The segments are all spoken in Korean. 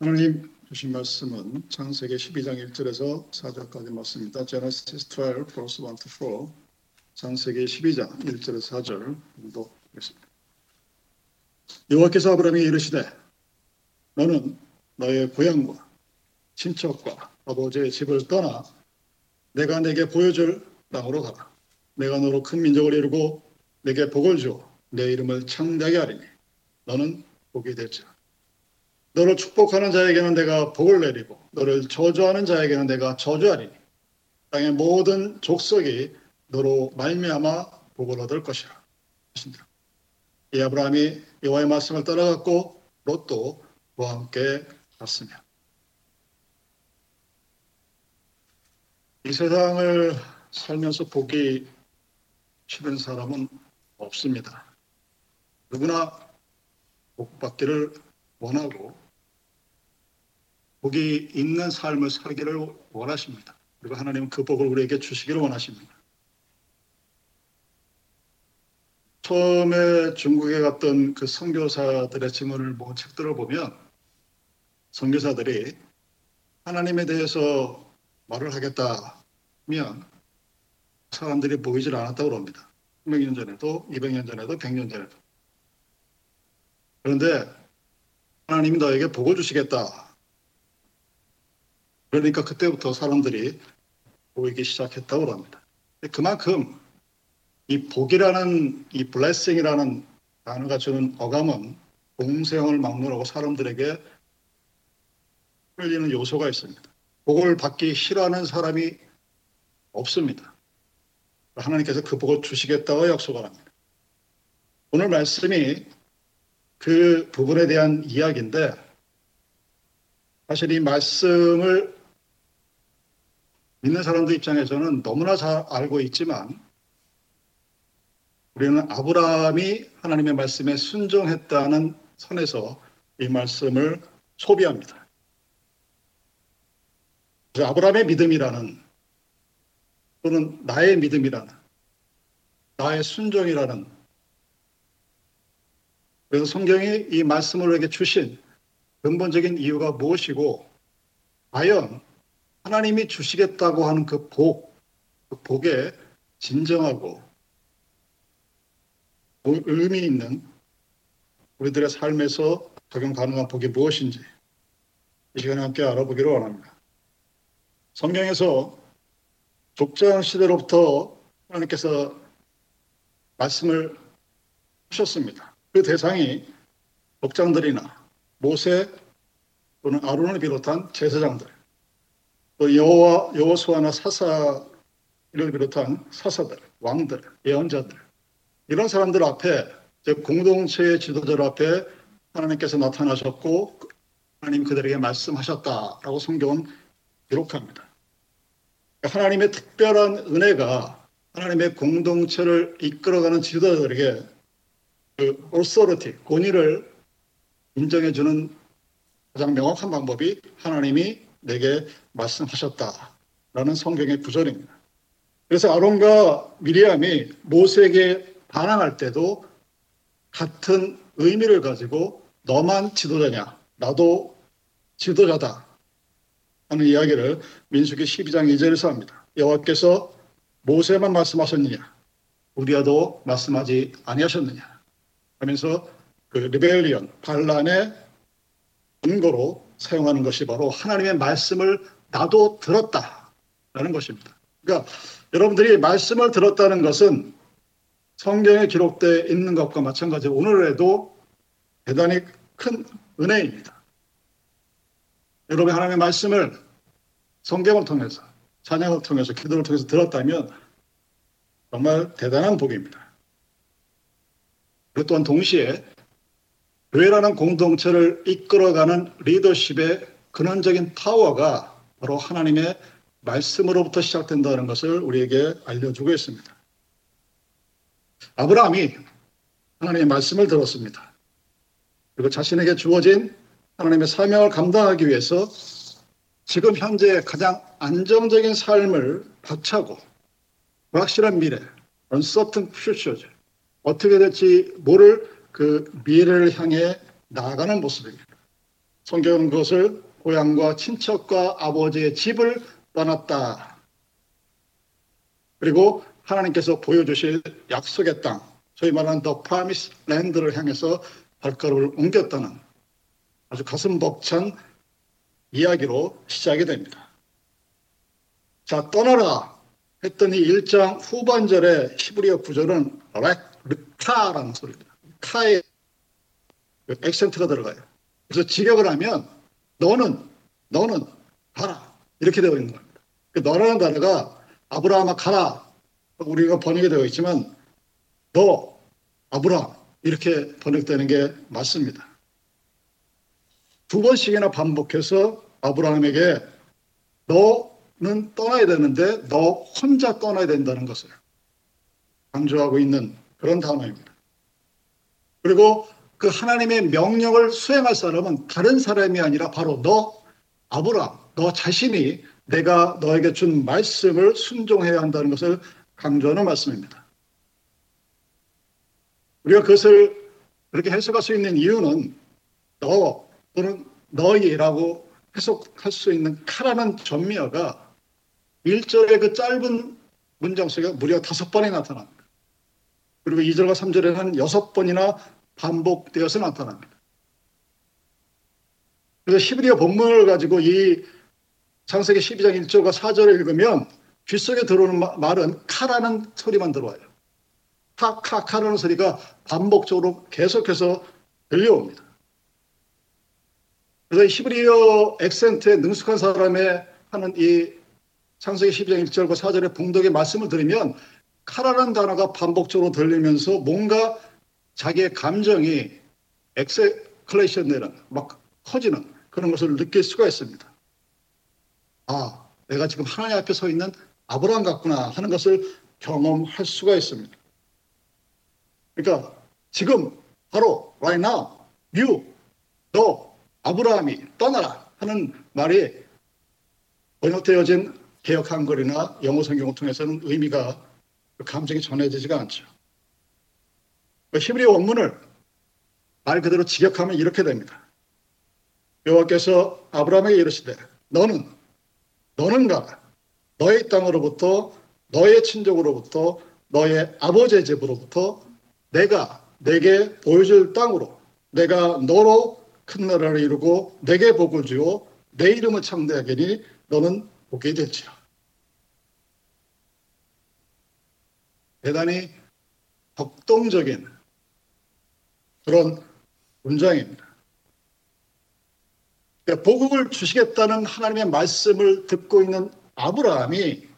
하나님 주신 말씀은 창세기 12장 1절에서 4절까지 말씀입니다. Genesis 12, verse 1 to 4. 창세기 12장 1절에서 4절 읽도록하겠습니다. 여호와께서 아브라함에게 이르시되 너는 너의 고향과 친척과 아버지의 집을 떠나 내가 내게 보여줄 땅으로 가라. 내가 너로 큰 민족을 이루고 내게 복을 주어 내 이름을 창대하게 하리니 너는 복이 될지라. 너를 축복하는 자에게는 내가 복을 내리고 너를 저주하는 자에게는 내가 저주하리니 땅의 모든 족속이 너로 말미암아 복을 얻을 것이라. 이 아브라함이 여호와의 말씀을 따라갔고 롯도 그와 함께 갔으며 이 세상을 살면서 복이 싫은 사람은 없습니다. 누구나 복 받기를 원하고 복이 있는 삶을 살기를 원하십니다. 그리고 하나님은 그 복을 우리에게 주시기를 원하십니다. 처음에 중국에 갔던 그 선교사들의 증언을 모은 책들을 보면 선교사들이 하나님에 대해서 말을 하겠다면 사람들이 보이질 않았다고 합니다. 100년 전에도, 200년 전에도, 100년 전에도. 그런데 하나님이 너에게 복을 주시겠다. 그러니까 그때부터 사람들이 보이기 시작했다고 합니다. 그만큼 이 복이라는 이 blessing이라는 단어가 주는 어감은 공생을 막론하고 사람들에게 끌리는 요소가 있습니다. 복을 받기 싫어하는 사람이 없습니다. 하나님께서 그 복을 주시겠다고 약속을 합니다. 오늘 말씀이 그 부분에 대한 이야기인데 사실 이 말씀을 믿는 사람들 입장에서는 너무나 잘 알고 있지만 우리는 아브라함이 하나님의 말씀에 순종했다는 선에서 이 말씀을 소비합니다. 아브라함의 믿음이라는 또는 나의 믿음이라는 나의 순종이라는 그래서 성경이 이 말씀을 우리에게 주신 근본적인 이유가 무엇이고 과연 하나님이 주시겠다고 하는 그 복, 그 복에 진정하고 의미 있는 우리들의 삶에서 적용 가능한 복이 무엇인지 이 시간에 함께 알아보기를 원합니다. 성경에서 족장 시대로부터 하나님께서 말씀을 하셨습니다. 그 대상이 족장들이나 모세 또는 아론을 비롯한 제사장들, 또 여호와 여호수아나 사사를 비롯한 사사들, 왕들, 예언자들 이런 사람들 앞에 공동체의 지도자들 앞에 하나님께서 나타나셨고 하나님 그들에게 말씀하셨다라고 성경은 기록합니다. 하나님의 특별한 은혜가 하나님의 공동체를 이끌어가는 지도자들에게 그 authority, 권위를 인정해주는 가장 명확한 방법이 하나님이 내게 말씀하셨다라는 성경의 구절입니다. 그래서 아론과 미리암이 모세에게 반항할 때도 같은 의미를 가지고 너만 지도자냐, 나도 지도자다 하는 이야기를 민수기 12장 2절에서 합니다. 여호와께서 모세만 말씀하셨느냐, 우리와도 말씀하지 아니하셨느냐 하면서 그 리벨리언 반란의 근거로 사용하는 것이 바로 하나님의 말씀을 나도 들었다라는 것입니다. 그러니까 여러분들이 말씀을 들었다는 것은 성경에 기록되어 있는 것과 마찬가지로 오늘에도 대단히 큰 은혜입니다. 여러분 하나님의 말씀을 성경을 통해서 찬양을 통해서 기도를 통해서 들었다면 정말 대단한 복입니다. 그리고 또한 동시에 교회라는 공동체를 이끌어가는 리더십의 근원적인 파워가 바로 하나님의 말씀으로부터 시작된다는 것을 우리에게 알려주고 있습니다. 아브라함이 하나님의 말씀을 들었습니다. 그리고 자신에게 주어진 하나님의 사명을 감당하기 위해서 지금 현재 가장 안정적인 삶을 박차고 확실한 미래, uncertain future, 어떻게 될지 모를 그 미래를 향해 나아가는 모습입니다. 성경은 그것을 고향과 친척과 아버지의 집을 떠났다. 그리고 하나님께서 보여주실 약속의 땅, 저희 말하는 더 프라미스 랜드를 향해서 발걸음을 옮겼다는 아주 가슴 벅찬 이야기로 시작이 됩니다. 자, 떠나라 했더니 1장 후반절의 히브리어 구절은 לך, לך라는 소리입니다. 카에 악센트가 들어가요. 그래서 직역을 하면 너는 너는 가라 이렇게 되어 있는 겁니다. 그 너라는 단어가 아브라함아 가라 우리가 번역이 되어 있지만 너 아브라함 이렇게 번역되는 게 맞습니다. 두 번씩이나 반복해서 아브라함에게 너는 떠나야 되는데 너 혼자 떠나야 된다는 것을 강조하고 있는 그런 단어입니다. 그리고 그 하나님의 명령을 수행할 사람은 다른 사람이 아니라 바로 너 아브라함 너 자신이 내가 너에게 준 말씀을 순종해야 한다는 것을 강조하는 말씀입니다. 우리가 그것을 그렇게 해석할 수 있는 이유는 너 또는 너희라고 해석할 수 있는 카라는 전미어가 1절의 그 짧은 문장 속에 무려 다섯 번이 나타납니다. 그리고 2절과 3절에는 여섯 번이나 반복되어서 나타납니다. 그래서 히브리어 본문을 가지고 이 창세기 12장 1절과 4절을 읽으면 귓속에 들어오는 말은 카라는 소리만 들어와요. 카, 카, 카라는 소리가 반복적으로 계속해서 들려옵니다. 그래서 히브리어 악센트에 능숙한 사람의 하는 이 창세기 12장 1절과 4절의 봉독의 말씀을 들으면 카라는 단어가 반복적으로 들리면서 뭔가 자기의 감정이 escalation 되는 막 커지는 그런 것을 느낄 수가 있습니다. 아, 내가 지금 하나님 앞에 서 있는 아브라함 같구나 하는 것을 경험할 수가 있습니다. 그러니까 지금 바로 right now, you, 너, 아브라함이 떠나라 하는 말이 번역되어진 개혁 한글이나 영어 성경을 통해서는 의미가 그 감정이 전해지지가 않죠. 그 히브리어 원문을 말 그대로 직역하면 이렇게 됩니다. 여호와께서 아브라함에게 이르시되 너는 너는 가라 너의 땅으로부터 너의 친족으로부터 너의 아버지의 집으로부터 내가 내게 보여줄 땅으로 내가 너로 큰 나라를 이루고 내게 복을 주어 내 이름을 창대하기니 너는 복이 될지라. 대단히 격동적인 그런 문장입니다. 그러니까 복을 주시겠다는 하나님의 말씀을 듣고 있는 아브라함이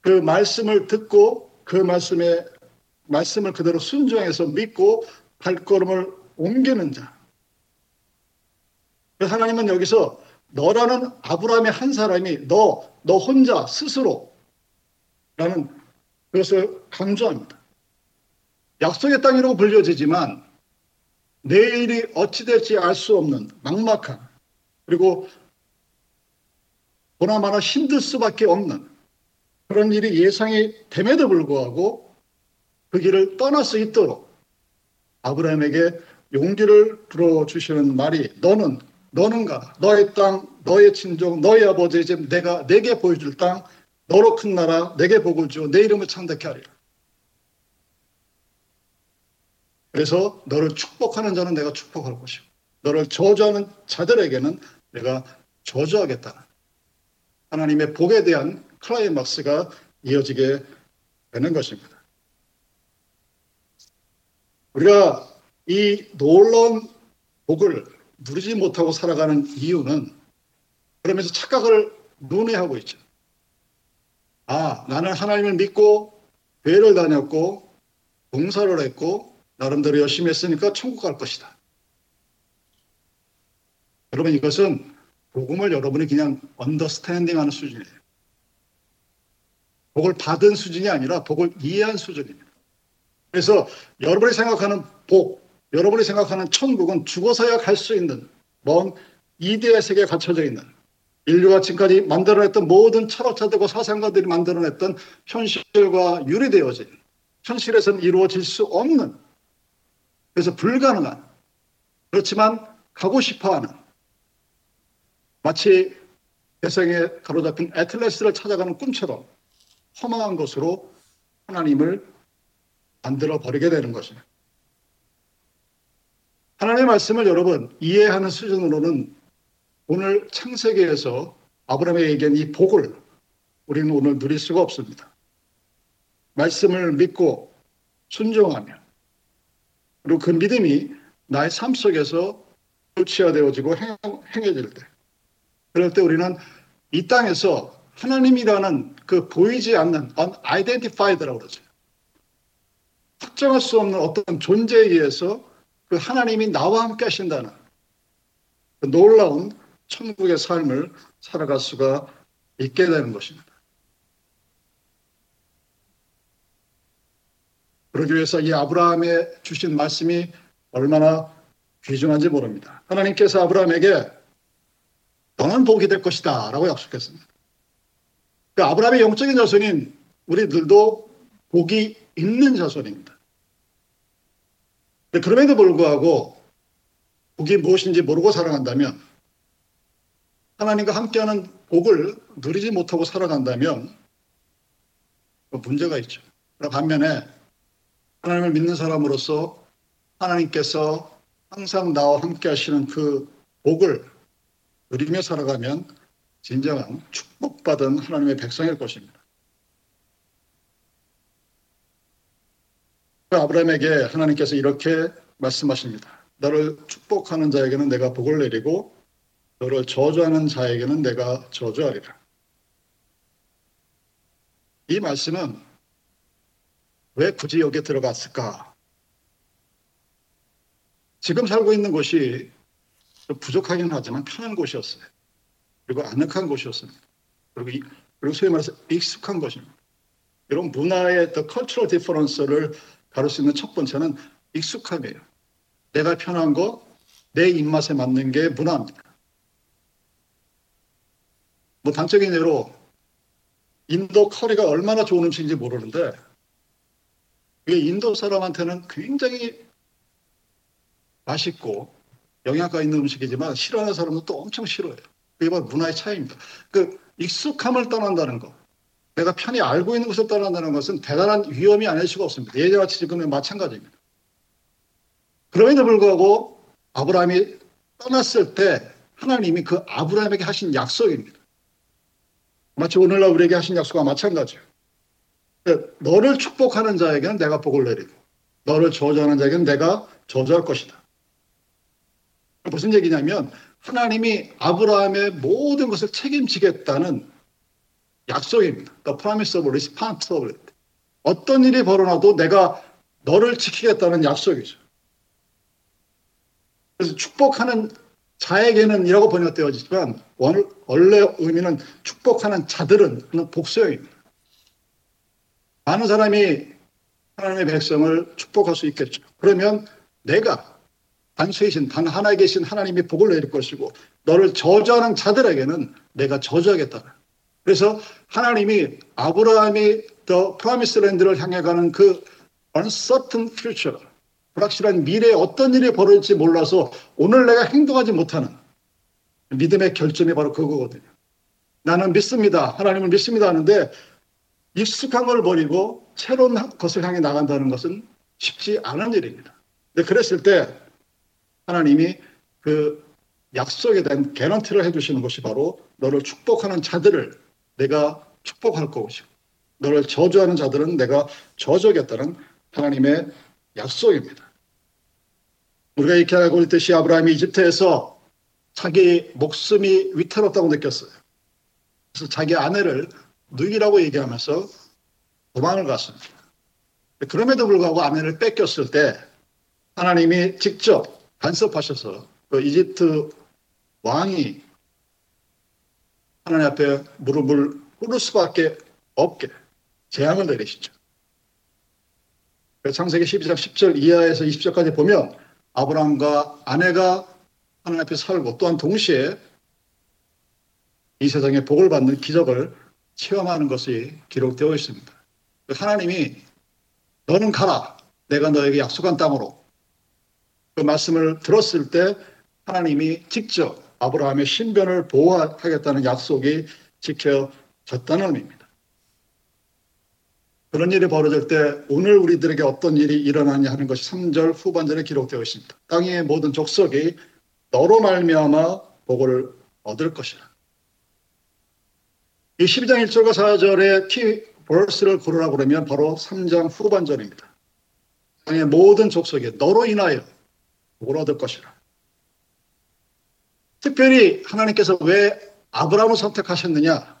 그 말씀을 듣고 그 말씀에 말씀을 그대로 순종해서 믿고 발걸음을 옮기는 자. 하나님은 여기서 너라는 아브라함의 한 사람이 너, 너 혼자 스스로 라는 그것을 강조합니다. 약속의 땅이라고 불려지지만 내일이 어찌 될지 알 수 없는 막막한 그리고 보나마나 힘들 수밖에 없는 그런 일이 예상이 됨에도 불구하고 그 길을 떠날 수 있도록 아브라함에게 용기를 불어 주시는 말이 너는 너는가 너의 땅 너의 친족 너의 아버지의 집 내가 내게 보여줄 땅 너로 큰 나라 내게 복을 주어 내 이름을 창대케 하리라 그래서 너를 축복하는 자는 내가 축복할 것이고 너를 저주하는 자들에게는 내가 저주하겠다. 하나님의 복에 대한 클라이막스가 이어지게 되는 것입니다. 우리가 이 놀라운 복을 누리지 못하고 살아가는 이유는 그러면서 착각을 논의하고 있죠. 아, 나는 하나님을 믿고 교회를 다녔고 봉사를 했고 나름대로 열심히 했으니까 천국 갈 것이다. 여러분 이것은 복음을 여러분이 그냥 언더스탠딩 하는 수준이에요. 복을 받은 수준이 아니라 복을 이해한 수준입니다. 그래서 여러분이 생각하는 복, 여러분이 생각하는 천국은 죽어서야 갈 수 있는 먼 이데의 세계에 갇혀져 있는 인류가 지금까지 만들어냈던 모든 철학자들과 사상가들이 만들어냈던 현실과 유리되어진 현실에서는 이루어질 수 없는 그래서 불가능한 그렇지만 가고 싶어하는 마치 대성에 가로잡힌 애틀레스를 찾아가는 꿈처럼 허망한 것으로 하나님을 만들어 버리게 되는 것입니다. 하나님의 말씀을 여러분 이해하는 수준으로는 오늘 창세기에서 아브라함에게 이 복을 우리는 오늘 누릴 수가 없습니다. 말씀을 믿고 순종하며 그리고 그 믿음이 나의 삶 속에서 구체화되어지고 행, 행해질 때 그럴 때 우리는 이 땅에서 하나님이라는 그 보이지 않는 unidentified라고 그러죠. 특정할 수 없는 어떤 존재에 의해서 그 하나님이 나와 함께 하신다는 그 놀라운 천국의 삶을 살아갈 수가 있게 되는 것입니다. 그러기 위해서 이 아브라함에 주신 말씀이 얼마나 귀중한지 모릅니다. 하나님께서 아브라함에게 너는 복이 될 것이다 라고 약속했습니다. 그 아브라함의 영적인 자손인 우리들도 복이 있는 자손입니다. 그럼에도 불구하고 복이 무엇인지 모르고 살아간다면 하나님과 함께하는 복을 누리지 못하고 살아간다면 문제가 있죠. 반면에 하나님을 믿는 사람으로서 하나님께서 항상 나와 함께 하시는 그 복을 누리며 살아가면 진정한 축복받은 하나님의 백성일 것입니다. 그 아브라함에게 하나님께서 이렇게 말씀하십니다. 너를 축복하는 자에게는 내가 복을 내리고 너를 저주하는 자에게는 내가 저주하리라. 이 말씀은 왜 굳이 여기에 들어갔을까? 지금 살고 있는 곳이 부족하긴 하지만 편한 곳이었어요. 그리고 아늑한 곳이었습니다. 그리고, 이, 그리고 소위 말해서 익숙한 것입니다. 이런 문화의 the cultural difference를 가를 수 있는 첫 번째는 익숙함이에요. 내가 편한 거, 내 입맛에 맞는 게 문화입니다. 뭐 단적인 예로 인도 커리가 얼마나 좋은 음식인지 모르는데 이게 인도 사람한테는 굉장히 맛있고 영양가 있는 음식이지만 싫어하는 사람은 또 엄청 싫어해요. 그게 바로 문화의 차이입니다. 그 익숙함을 떠난다는 것, 내가 편히 알고 있는 것을 떠난다는 것은 대단한 위험이 아닐 수가 없습니다. 예전와 지금은 마찬가지입니다. 그럼에도 불구하고 아브라함이 떠났을 때 하나님이 그 아브라함에게 하신 약속입니다. 마치 오늘날 우리에게 하신 약속과 마찬가지예요. 너를 축복하는 자에게는 내가 복을 내리고 너를 저주하는 자에게는 내가 저주할 것이다. 무슨 얘기냐면 하나님이 아브라함의 모든 것을 책임지겠다는 약속입니다. The promise of responsibility. 어떤 일이 벌어나도 내가 너를 지키겠다는 약속이죠. 그래서 축복하는 자에게는 이라고 번역되어지지만 원래 의미는 축복하는 자들은 복수형입니다. 많은 사람이 하나님의 백성을 축복할 수 있겠죠. 그러면 내가 단수이신 단 하나에 계신 하나님이 복을 내릴 것이고 너를 저주하는 자들에게는 내가 저주하겠다. 그래서 하나님이 아브라함이 더 프라미스 랜드를 향해 가는 그 uncertain future 불확실한 미래에 어떤 일이 벌어질지 몰라서 오늘 내가 행동하지 못하는 믿음의 결점이 바로 그거거든요. 나는 믿습니다. 하나님을 믿습니다 하는데 익숙한 걸 버리고 새로운 것을 향해 나간다는 것은 쉽지 않은 일입니다. 근데 그랬을 때 하나님이 그 약속에 대한 개런티를 해주시는 것이 바로 너를 축복하는 자들을 내가 축복할 것이고 너를 저주하는 자들은 내가 저주하겠다는 하나님의 약속입니다. 우리가 이렇게 알고 있듯이 아브라함이 이집트에서 자기 목숨이 위태롭다고 느꼈어요. 그래서 자기 아내를 누이라고 얘기하면서 도망을 갔습니다. 그럼에도 불구하고 아내를 뺏겼을 때 하나님이 직접 간섭하셔서 그 이집트 왕이 하나님 앞에 무릎을 꿇을 수밖에 없게 재앙을 내리시죠. 창세기 12장 10절 이하에서 20절까지 보면 아브라함과 아내가 하나님 앞에 살고 또한 동시에 이 세상에 복을 받는 기적을 체험하는 것이 기록되어 있습니다. 하나님이 너는 가라. 내가 너에게 약속한 땅으로 그 말씀을 들었을 때 하나님이 직접 아브라함의 신변을 보호하겠다는 약속이 지켜졌다는 의미입니다. 그런 일이 벌어질 때 오늘 우리들에게 어떤 일이 일어나냐 하는 것이 3절 후반절에 기록되어 있습니다. 땅의 모든 족속이 너로 말미암아 복을 얻을 것이라. 이 12장 1절과 4절의 키 벌스를 고르라 그러면 바로 3장 후반절입니다. 땅의 모든 족속이 너로 인하여 복을 얻을 것이라. 특별히 하나님께서 왜 아브라함을 선택하셨느냐?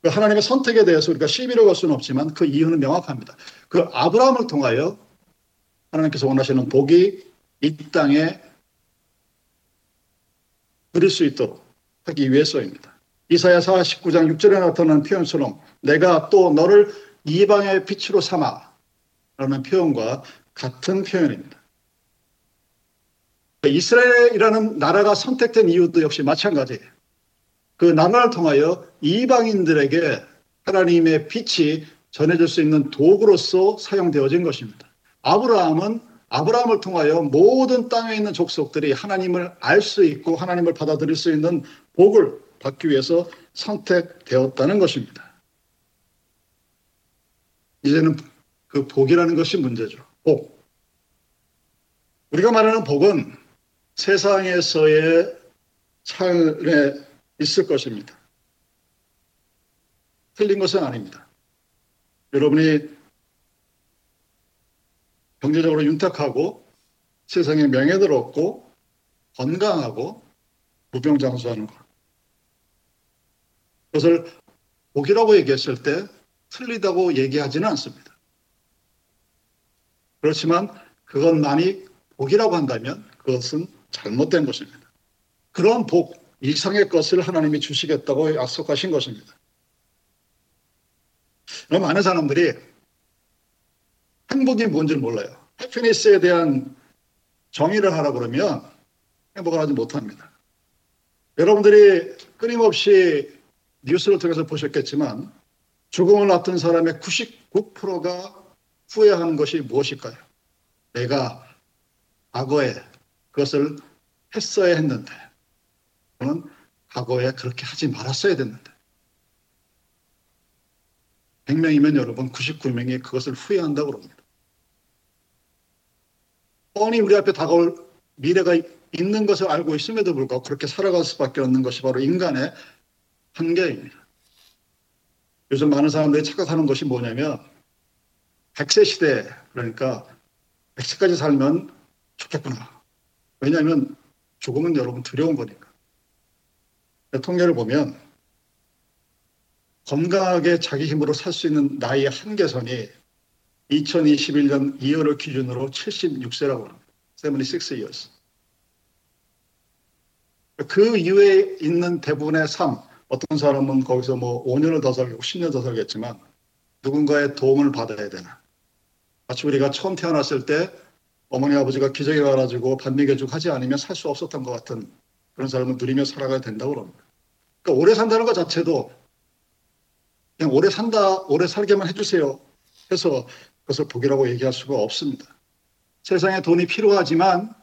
그 하나님의 선택에 대해서 우리가 시비를 걸 수는 없지만 그 이유는 명확합니다. 그 아브라함을 통하여 하나님께서 원하시는 복이 이 땅에 누릴 수 있도록 하기 위해서입니다. 이사야 49장 6절에 나타나는 표현처럼 내가 또 너를 이방의 빛으로 삼아 라는 표현과 같은 표현입니다. 이스라엘이라는 나라가 선택된 이유도 역시 마찬가지예요. 그 나라를 통하여 이방인들에게 하나님의 빛이 전해질 수 있는 도구로서 사용되어진 것입니다. 아브라함은 아브라함을 통하여 모든 땅에 있는 족속들이 하나님을 알 수 있고 하나님을 받아들일 수 있는 복을 받기 위해서 선택되었다는 것입니다. 이제는 그 복이라는 것이 문제죠. 복. 우리가 말하는 복은 세상에서의 삶에 있을 것입니다. 틀린 것은 아닙니다. 여러분이 경제적으로 윤택하고 세상에 명예를 얻고 건강하고 무병장수하는 것. 그것을 복이라고 얘기했을 때 틀리다고 얘기하지는 않습니다. 그렇지만 그것만이 복이라고 한다면 그것은 잘못된 것입니다. 그런 복 이상의 것을 하나님이 주시겠다고 약속하신 것입니다. 많은 사람들이 행복이 뭔지를 몰라요. 해피니스에 대한 정의를 하라 그러면 행복을 하지 못합니다. 여러분들이 끊임없이 뉴스를 통해서 보셨겠지만 죽음을 낳던 사람의 99%가 후회하는 것이 무엇일까요? 내가 과거에 그것을 했어야 했는데, 저는 과거에 그렇게 하지 말았어야 됐는데. 100명이면 여러분 99명이 그것을 후회한다고 그럽니다. 뻔히 우리 앞에 다가올 미래가 있는 것을 알고 있음에도 불구하고 그렇게 살아갈 수밖에 없는 것이 바로 인간의 한계입니다. 요즘 많은 사람들이 착각하는 것이 뭐냐면 100세 시대 그러니까 100세까지 살면 좋겠구나. 왜냐하면 죽음은 여러분 두려운 거니까. 통계를 보면 건강하게 자기 힘으로 살 수 있는 나이의 한계선이 2021년 2월을 기준으로 76세라고 합니다. 76 years. 그 이후에 있는 대부분의 삶, 어떤 사람은 거기서 뭐 5년을 더 살고 10년 더 살겠지만 누군가의 도움을 받아야 되나. 마치 우리가 처음 태어났을 때 어머니 아버지가 기저귀 밥 먹여주고 하지 않으면 살 수 없었던 것 같은 그런 삶을 누리며 살아가야 된다고 그럽니다. 그러니까 오래 산다는 것 자체도 그냥 오래 산다, 오래 살게만 해주세요 해서 그것을 복이라고 얘기할 수가 없습니다. 세상에 돈이 필요하지만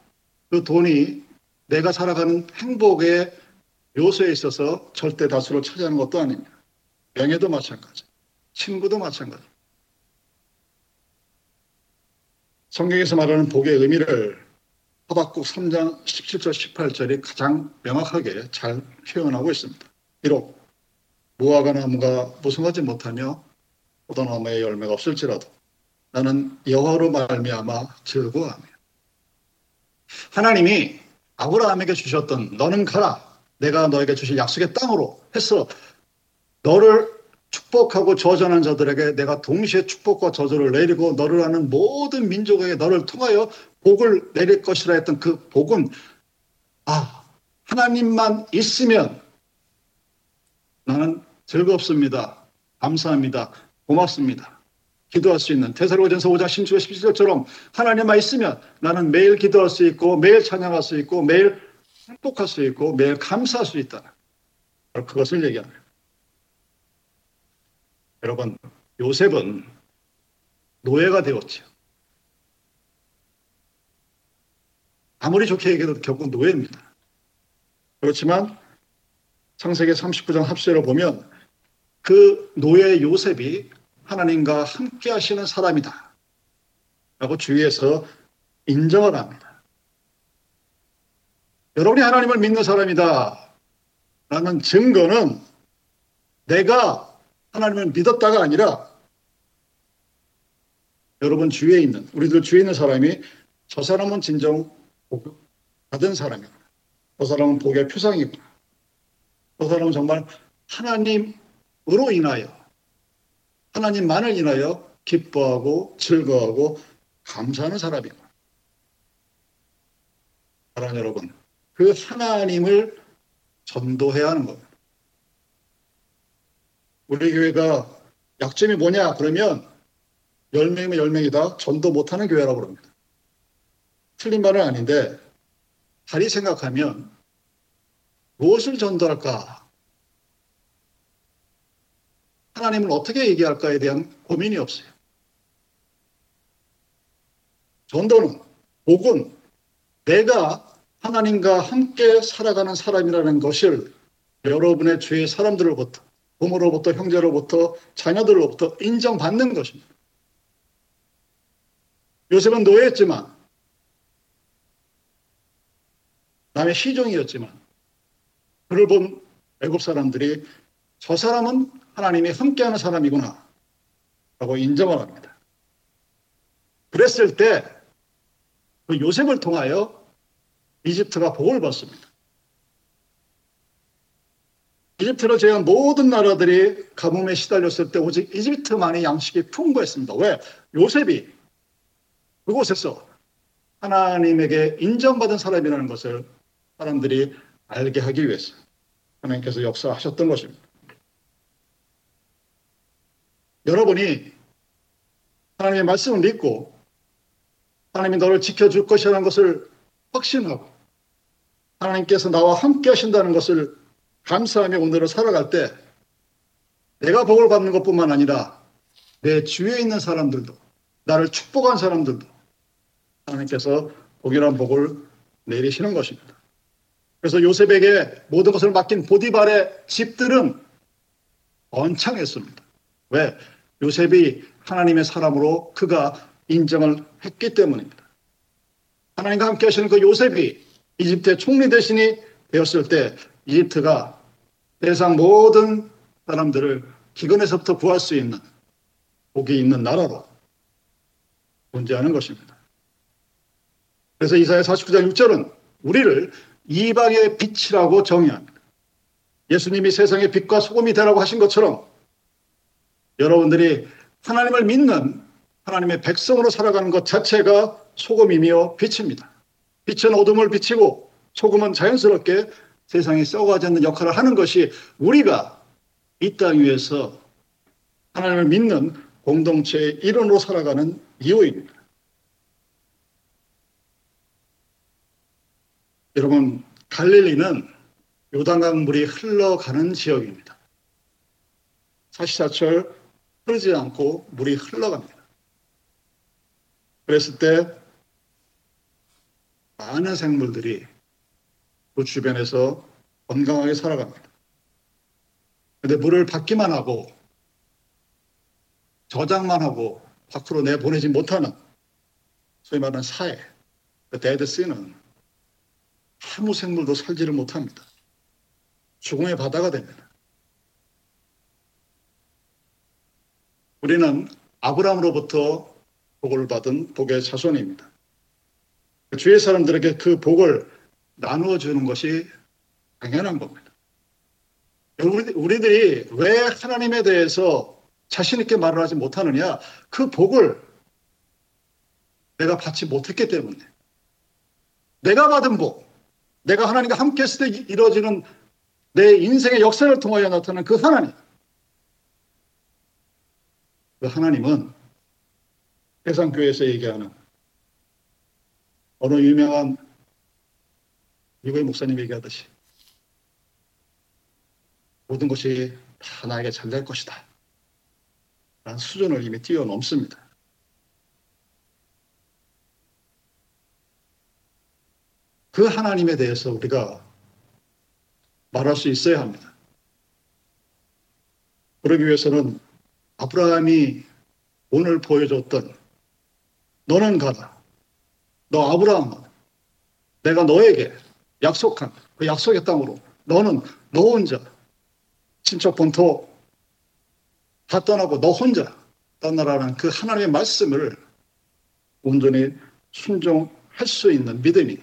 그 돈이 내가 살아가는 행복의 요소에 있어서 절대 다수를 차지하는 것도 아닙니다. 명예도 마찬가지, 친구도 마찬가지. 성경에서 말하는 복의 의미를 하박국 3장 17절 18절이 가장 명확하게 잘 표현하고 있습니다. 비록 무화과 나무가 무성하지 못하며 포도나무의 열매가 없을지라도 나는 여호와로 말미암아 즐거워하며 하나님이 아브라함에게 주셨던 너는 가라 내가 너에게 주실 약속의 땅으로 해서 너를 축복하고 저전한 자들에게 내가 동시에 축복과 저주를 내리고 너를 아는 모든 민족에게 너를 통하여 복을 내릴 것이라 했던 그 복은 아 하나님만 있으면 나는 즐겁습니다. 감사합니다. 고맙습니다. 기도할 수 있는 대사로전서 5장 16절 17절처럼 하나님만 있으면 나는 매일 기도할 수 있고 매일 찬양할 수 있고 매일 행복할 수 있고 매일 감사할 수 있다. 그것을 얘기합니다. 여러분, 요셉은 노예가 되었죠. 아무리 좋게 얘기해도 결국 노예입니다. 그렇지만 창세기 39장 합세를 보면 그 노예 요셉이 하나님과 함께 하시는 사람이다. 라고 주위에서 인정을 합니다. 여러분이 하나님을 믿는 사람이다. 라는 증거는 내가 하나님을 믿었다가 아니라 여러분 주위에 있는, 우리들 주위에 있는 사람이 저 사람은 진정 복 받은 사람이구나. 저 사람은 복의 표상이구나. 저 사람은 정말 하나님으로 인하여, 하나님만을 인하여 기뻐하고 즐거워하고 감사하는 사람이구나. 사랑하는 여러분, 그 하나님을 전도해야 하는 겁니다. 우리 교회가 약점이 뭐냐? 그러면 10명이면 10명이다 전도 못하는 교회라고 그럽니다. 틀린 말은 아닌데 다리 생각하면 무엇을 전도할까? 하나님을 어떻게 얘기할까에 대한 고민이 없어요. 전도는 복은 내가 하나님과 함께 살아가는 사람이라는 것을 여러분의 주위 사람들로부터 부모로부터 형제로부터 자녀들로부터 인정받는 것입니다. 요셉은 노예였지만 남의 시종이었지만 그를 본 애굽 사람들이 저 사람은 하나님이 함께하는 사람이구나 라고 인정을 합니다. 그랬을 때 그 요셉을 통하여 이집트가 복을 받습니다. 이집트를 제외한 모든 나라들이 가뭄에 시달렸을 때 오직 이집트만의 양식이 풍부했습니다. 왜? 요셉이 그곳에서 하나님에게 인정받은 사람이라는 것을 사람들이 알게 하기 위해서 하나님께서 역사하셨던 것입니다. 여러분이 하나님의 말씀을 믿고 하나님이 너를 지켜줄 것이라는 것을 확신하고 하나님께서 나와 함께 하신다는 것을 감사하며 오늘을 살아갈 때 내가 복을 받는 것뿐만 아니라 내 주위에 있는 사람들도 나를 축복한 사람들도 하나님께서 복이란 복을 내리시는 것입니다. 그래서 요셉에게 모든 것을 맡긴 보디발의 집들은 언창했습니다. 왜? 요셉이 하나님의 사람으로 그가 인정을 했기 때문입니다. 하나님과 함께 하시는 그 요셉이 이집트의 총리 대신이 되었을 때 이집트가 세상 모든 사람들을 기근에서부터 구할 수 있는 복이 있는 나라로 존재하는 것입니다. 그래서 이사야 49장 6절은 우리를 이방의 빛이라고 정의합니다. 예수님이 세상의 빛과 소금이 되라고 하신 것처럼 여러분들이 하나님을 믿는 하나님의 백성으로 살아가는 것 자체가 소금이며 빛입니다. 빛은 어둠을 비치고 소금은 자연스럽게 세상에 썩어가지 않는 역할을 하는 것이 우리가 이 땅 위에서 하나님을 믿는 공동체의 일원으로 살아가는 이유입니다. 여러분, 갈릴리는 요단강 물이 흘러가는 지역입니다. 사시사철 흐르지 않고 물이 흘러갑니다. 그랬을 때 많은 생물들이 그 주변에서 건강하게 살아갑니다. 근데 물을 받기만 하고 저장만 하고 밖으로 내보내지 못하는 소위 말하는 사해, 그 데드씨는 아무 생물도 살지를 못합니다. 죽음의 바다가 됩니다. 우리는 아브라함으로부터 복을 받은 복의 자손입니다. 주의 사람들에게 그 복을 나누어 주는 것이 당연한 겁니다. 우리들이 왜 하나님에 대해서 자신 있게 말을 하지 못하느냐? 그 복을 내가 받지 못했기 때문에. 내가 받은 복, 내가 하나님과 함께 했을 때 이루어지는 내 인생의 역사를 통하여 나타나는 그 하나님. 그 하나님은 해상교회에서 얘기하는 어느 유명한 미국의 목사님 얘기하듯이 모든 것이 다 나에게 잘 될 것이다. 라는 수준을 이미 뛰어넘습니다. 그 하나님에 대해서 우리가 말할 수 있어야 합니다. 그러기 위해서는 아브라함이 오늘 보여줬던 너는 가라. 너 아브라함 내가 너에게 약속한 그 약속의 땅으로 너는 너 혼자 친척 본토 다 떠나고 너 혼자 떠나라는 그 하나님의 말씀을 온전히 순종할 수 있는 믿음이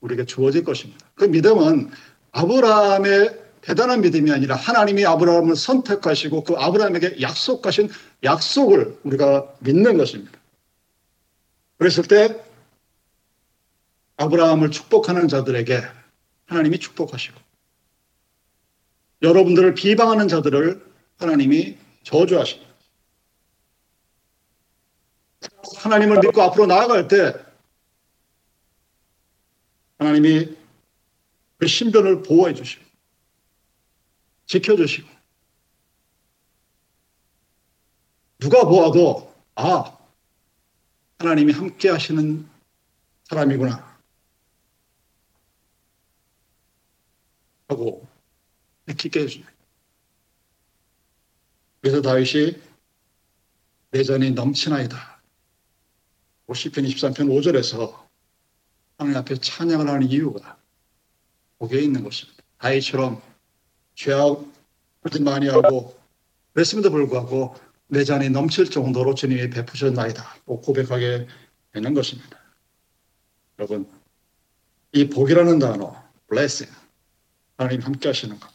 우리에게 주어질 것입니다. 그 믿음은 아브라함의 대단한 믿음이 아니라 하나님이 아브라함을 선택하시고 그 아브라함에게 약속하신 약속을 우리가 믿는 것입니다. 그랬을 때 아브라함을 축복하는 자들에게 하나님이 축복하시고 여러분들을 비방하는 자들을 하나님이 저주하시고 하나님을 믿고 앞으로 나아갈 때 하나님이 그 신변을 보호해 주시고 지켜주시고 누가 보아도 아 하나님이 함께 하시는 사람이구나 하고 느끼게 해줍니다. 그래서 다윗이 내전이 넘치나이다. 50편 23편 5절에서 하나님 앞에 찬양을 하는 이유가 거기에 있는 것입니다. 다윗처럼 죄악 많이 하고 그랬음에도 불구하고 내 잔이 넘칠 정도로 주님이 베푸셨나이다. 꼭 고백하게 되는 것입니다. 여러분, 이 복이라는 단어, blessing, 하나님 함께 하시는 것.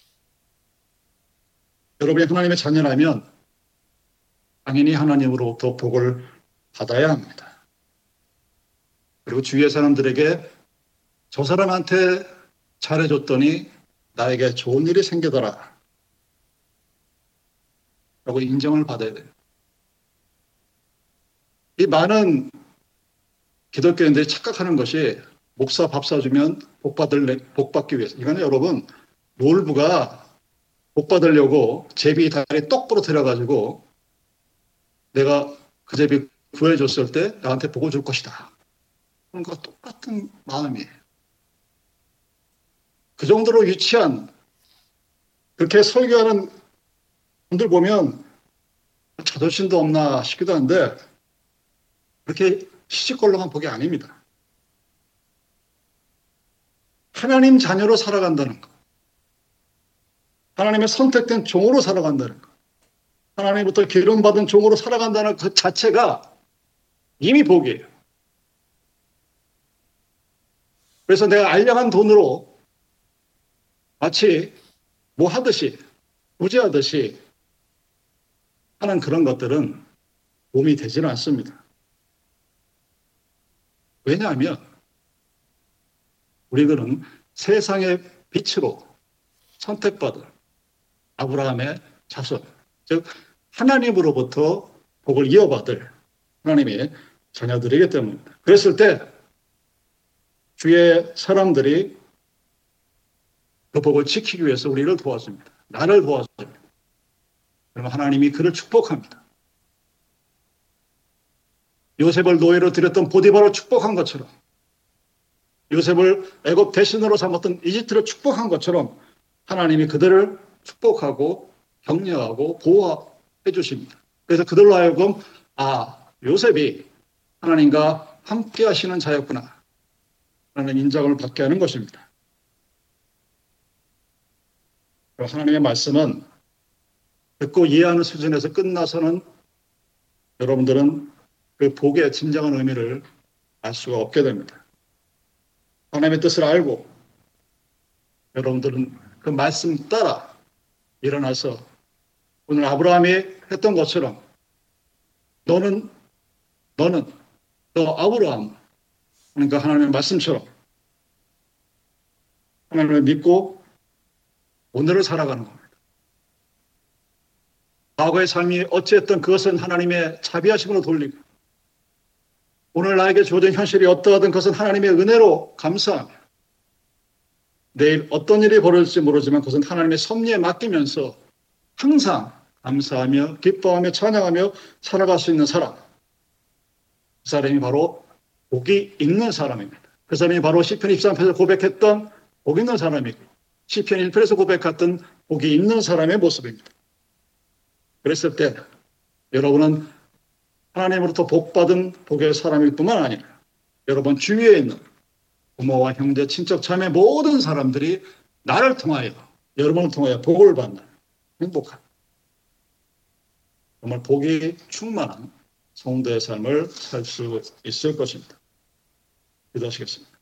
여러분이 하나님의 자녀라면 당연히 하나님으로부터 복을 받아야 합니다. 그리고 주위의 사람들에게 저 사람한테 잘해줬더니 나에게 좋은 일이 생기더라. 라고 인정을 받아야 돼요. 이 많은 기독교인들이 착각하는 것이 목사 밥 사주면 복 받을 복 받기 위해서. 이거는 여러분 놀부가 복 받으려고 제비 다리 똑부러 들어가지고 내가 그 제비 구해줬을 때 나한테 복을 줄 것이다. 거 똑같은 마음이에요. 그 정도로 유치한 그렇게 설교하는 분들 보면 자존심도 없나 싶기도 한데 그렇게 시시껄렁한 복이 아닙니다. 하나님 자녀로 살아간다는 것. 하나님의 선택된 종으로 살아간다는 것. 하나님부터 기름받은 종으로 살아간다는 그 자체가 이미 복이에요. 그래서 내가 알량한 돈으로 마치 뭐 하듯이, 부지하듯이 하는 그런 것들은 도움이 되지는 않습니다. 왜냐하면 우리들은 세상의 빛으로 선택받은 아브라함의 자손, 즉 하나님으로부터 복을 이어받을 하나님의 자녀들이기 때문입니다. 그랬을 때 주의 사람들이 그 복을 지키기 위해서 우리를 도와줍니다. 나를 도와줍니다. 그러면 하나님이 그를 축복합니다. 요셉을 노예로 들였던 보디바로 축복한 것처럼 요셉을 애굽 대신으로 삼았던 이집트를 축복한 것처럼 하나님이 그들을 축복하고 격려하고 보호해 주십니다. 그래서 그들로 하여금 아 요셉이 하나님과 함께 하시는 자였구나 라는 인정을 받게 하는 것입니다. 하나님의 말씀은 듣고 이해하는 수준에서 끝나서는 여러분들은 그 복의 진정한 의미를 알 수가 없게 됩니다. 하나님의 뜻을 알고 여러분들은 그 말씀 따라 일어나서 오늘 아브라함이 했던 것처럼 너는 너는 너 아브라함 그러니까 하나님의 말씀처럼 하나님을 믿고 오늘을 살아가는 겁니다. 과거의 삶이 어찌했던 그것은 하나님의 자비하심으로 돌리고 오늘 나에게 주어진 현실이 어떠하든 그것은 하나님의 은혜로 감사하며 내일 어떤 일이 벌어질지 모르지만 그것은 하나님의 섭리에 맡기면서 항상 감사하며 기뻐하며 찬양하며 살아갈 수 있는 사람 그 사람이 바로 복이 있는 사람입니다. 그 사람이 바로 시편 23편에서 고백했던 복 있는 사람이고 시편 1편에서 고백했던 복이 있는 사람의 모습입니다. 그랬을 때 여러분은 하나님으로부터 복받은 복의 사람일 뿐만 아니라 여러분 주위에 있는 부모와 형제, 친척, 자매 모든 사람들이 나를 통하여 여러분을 통하여 복을 받는 행복한 정말 복이 충만한 성도의 삶을 살 수 있을 것입니다. 기도하시겠습니다.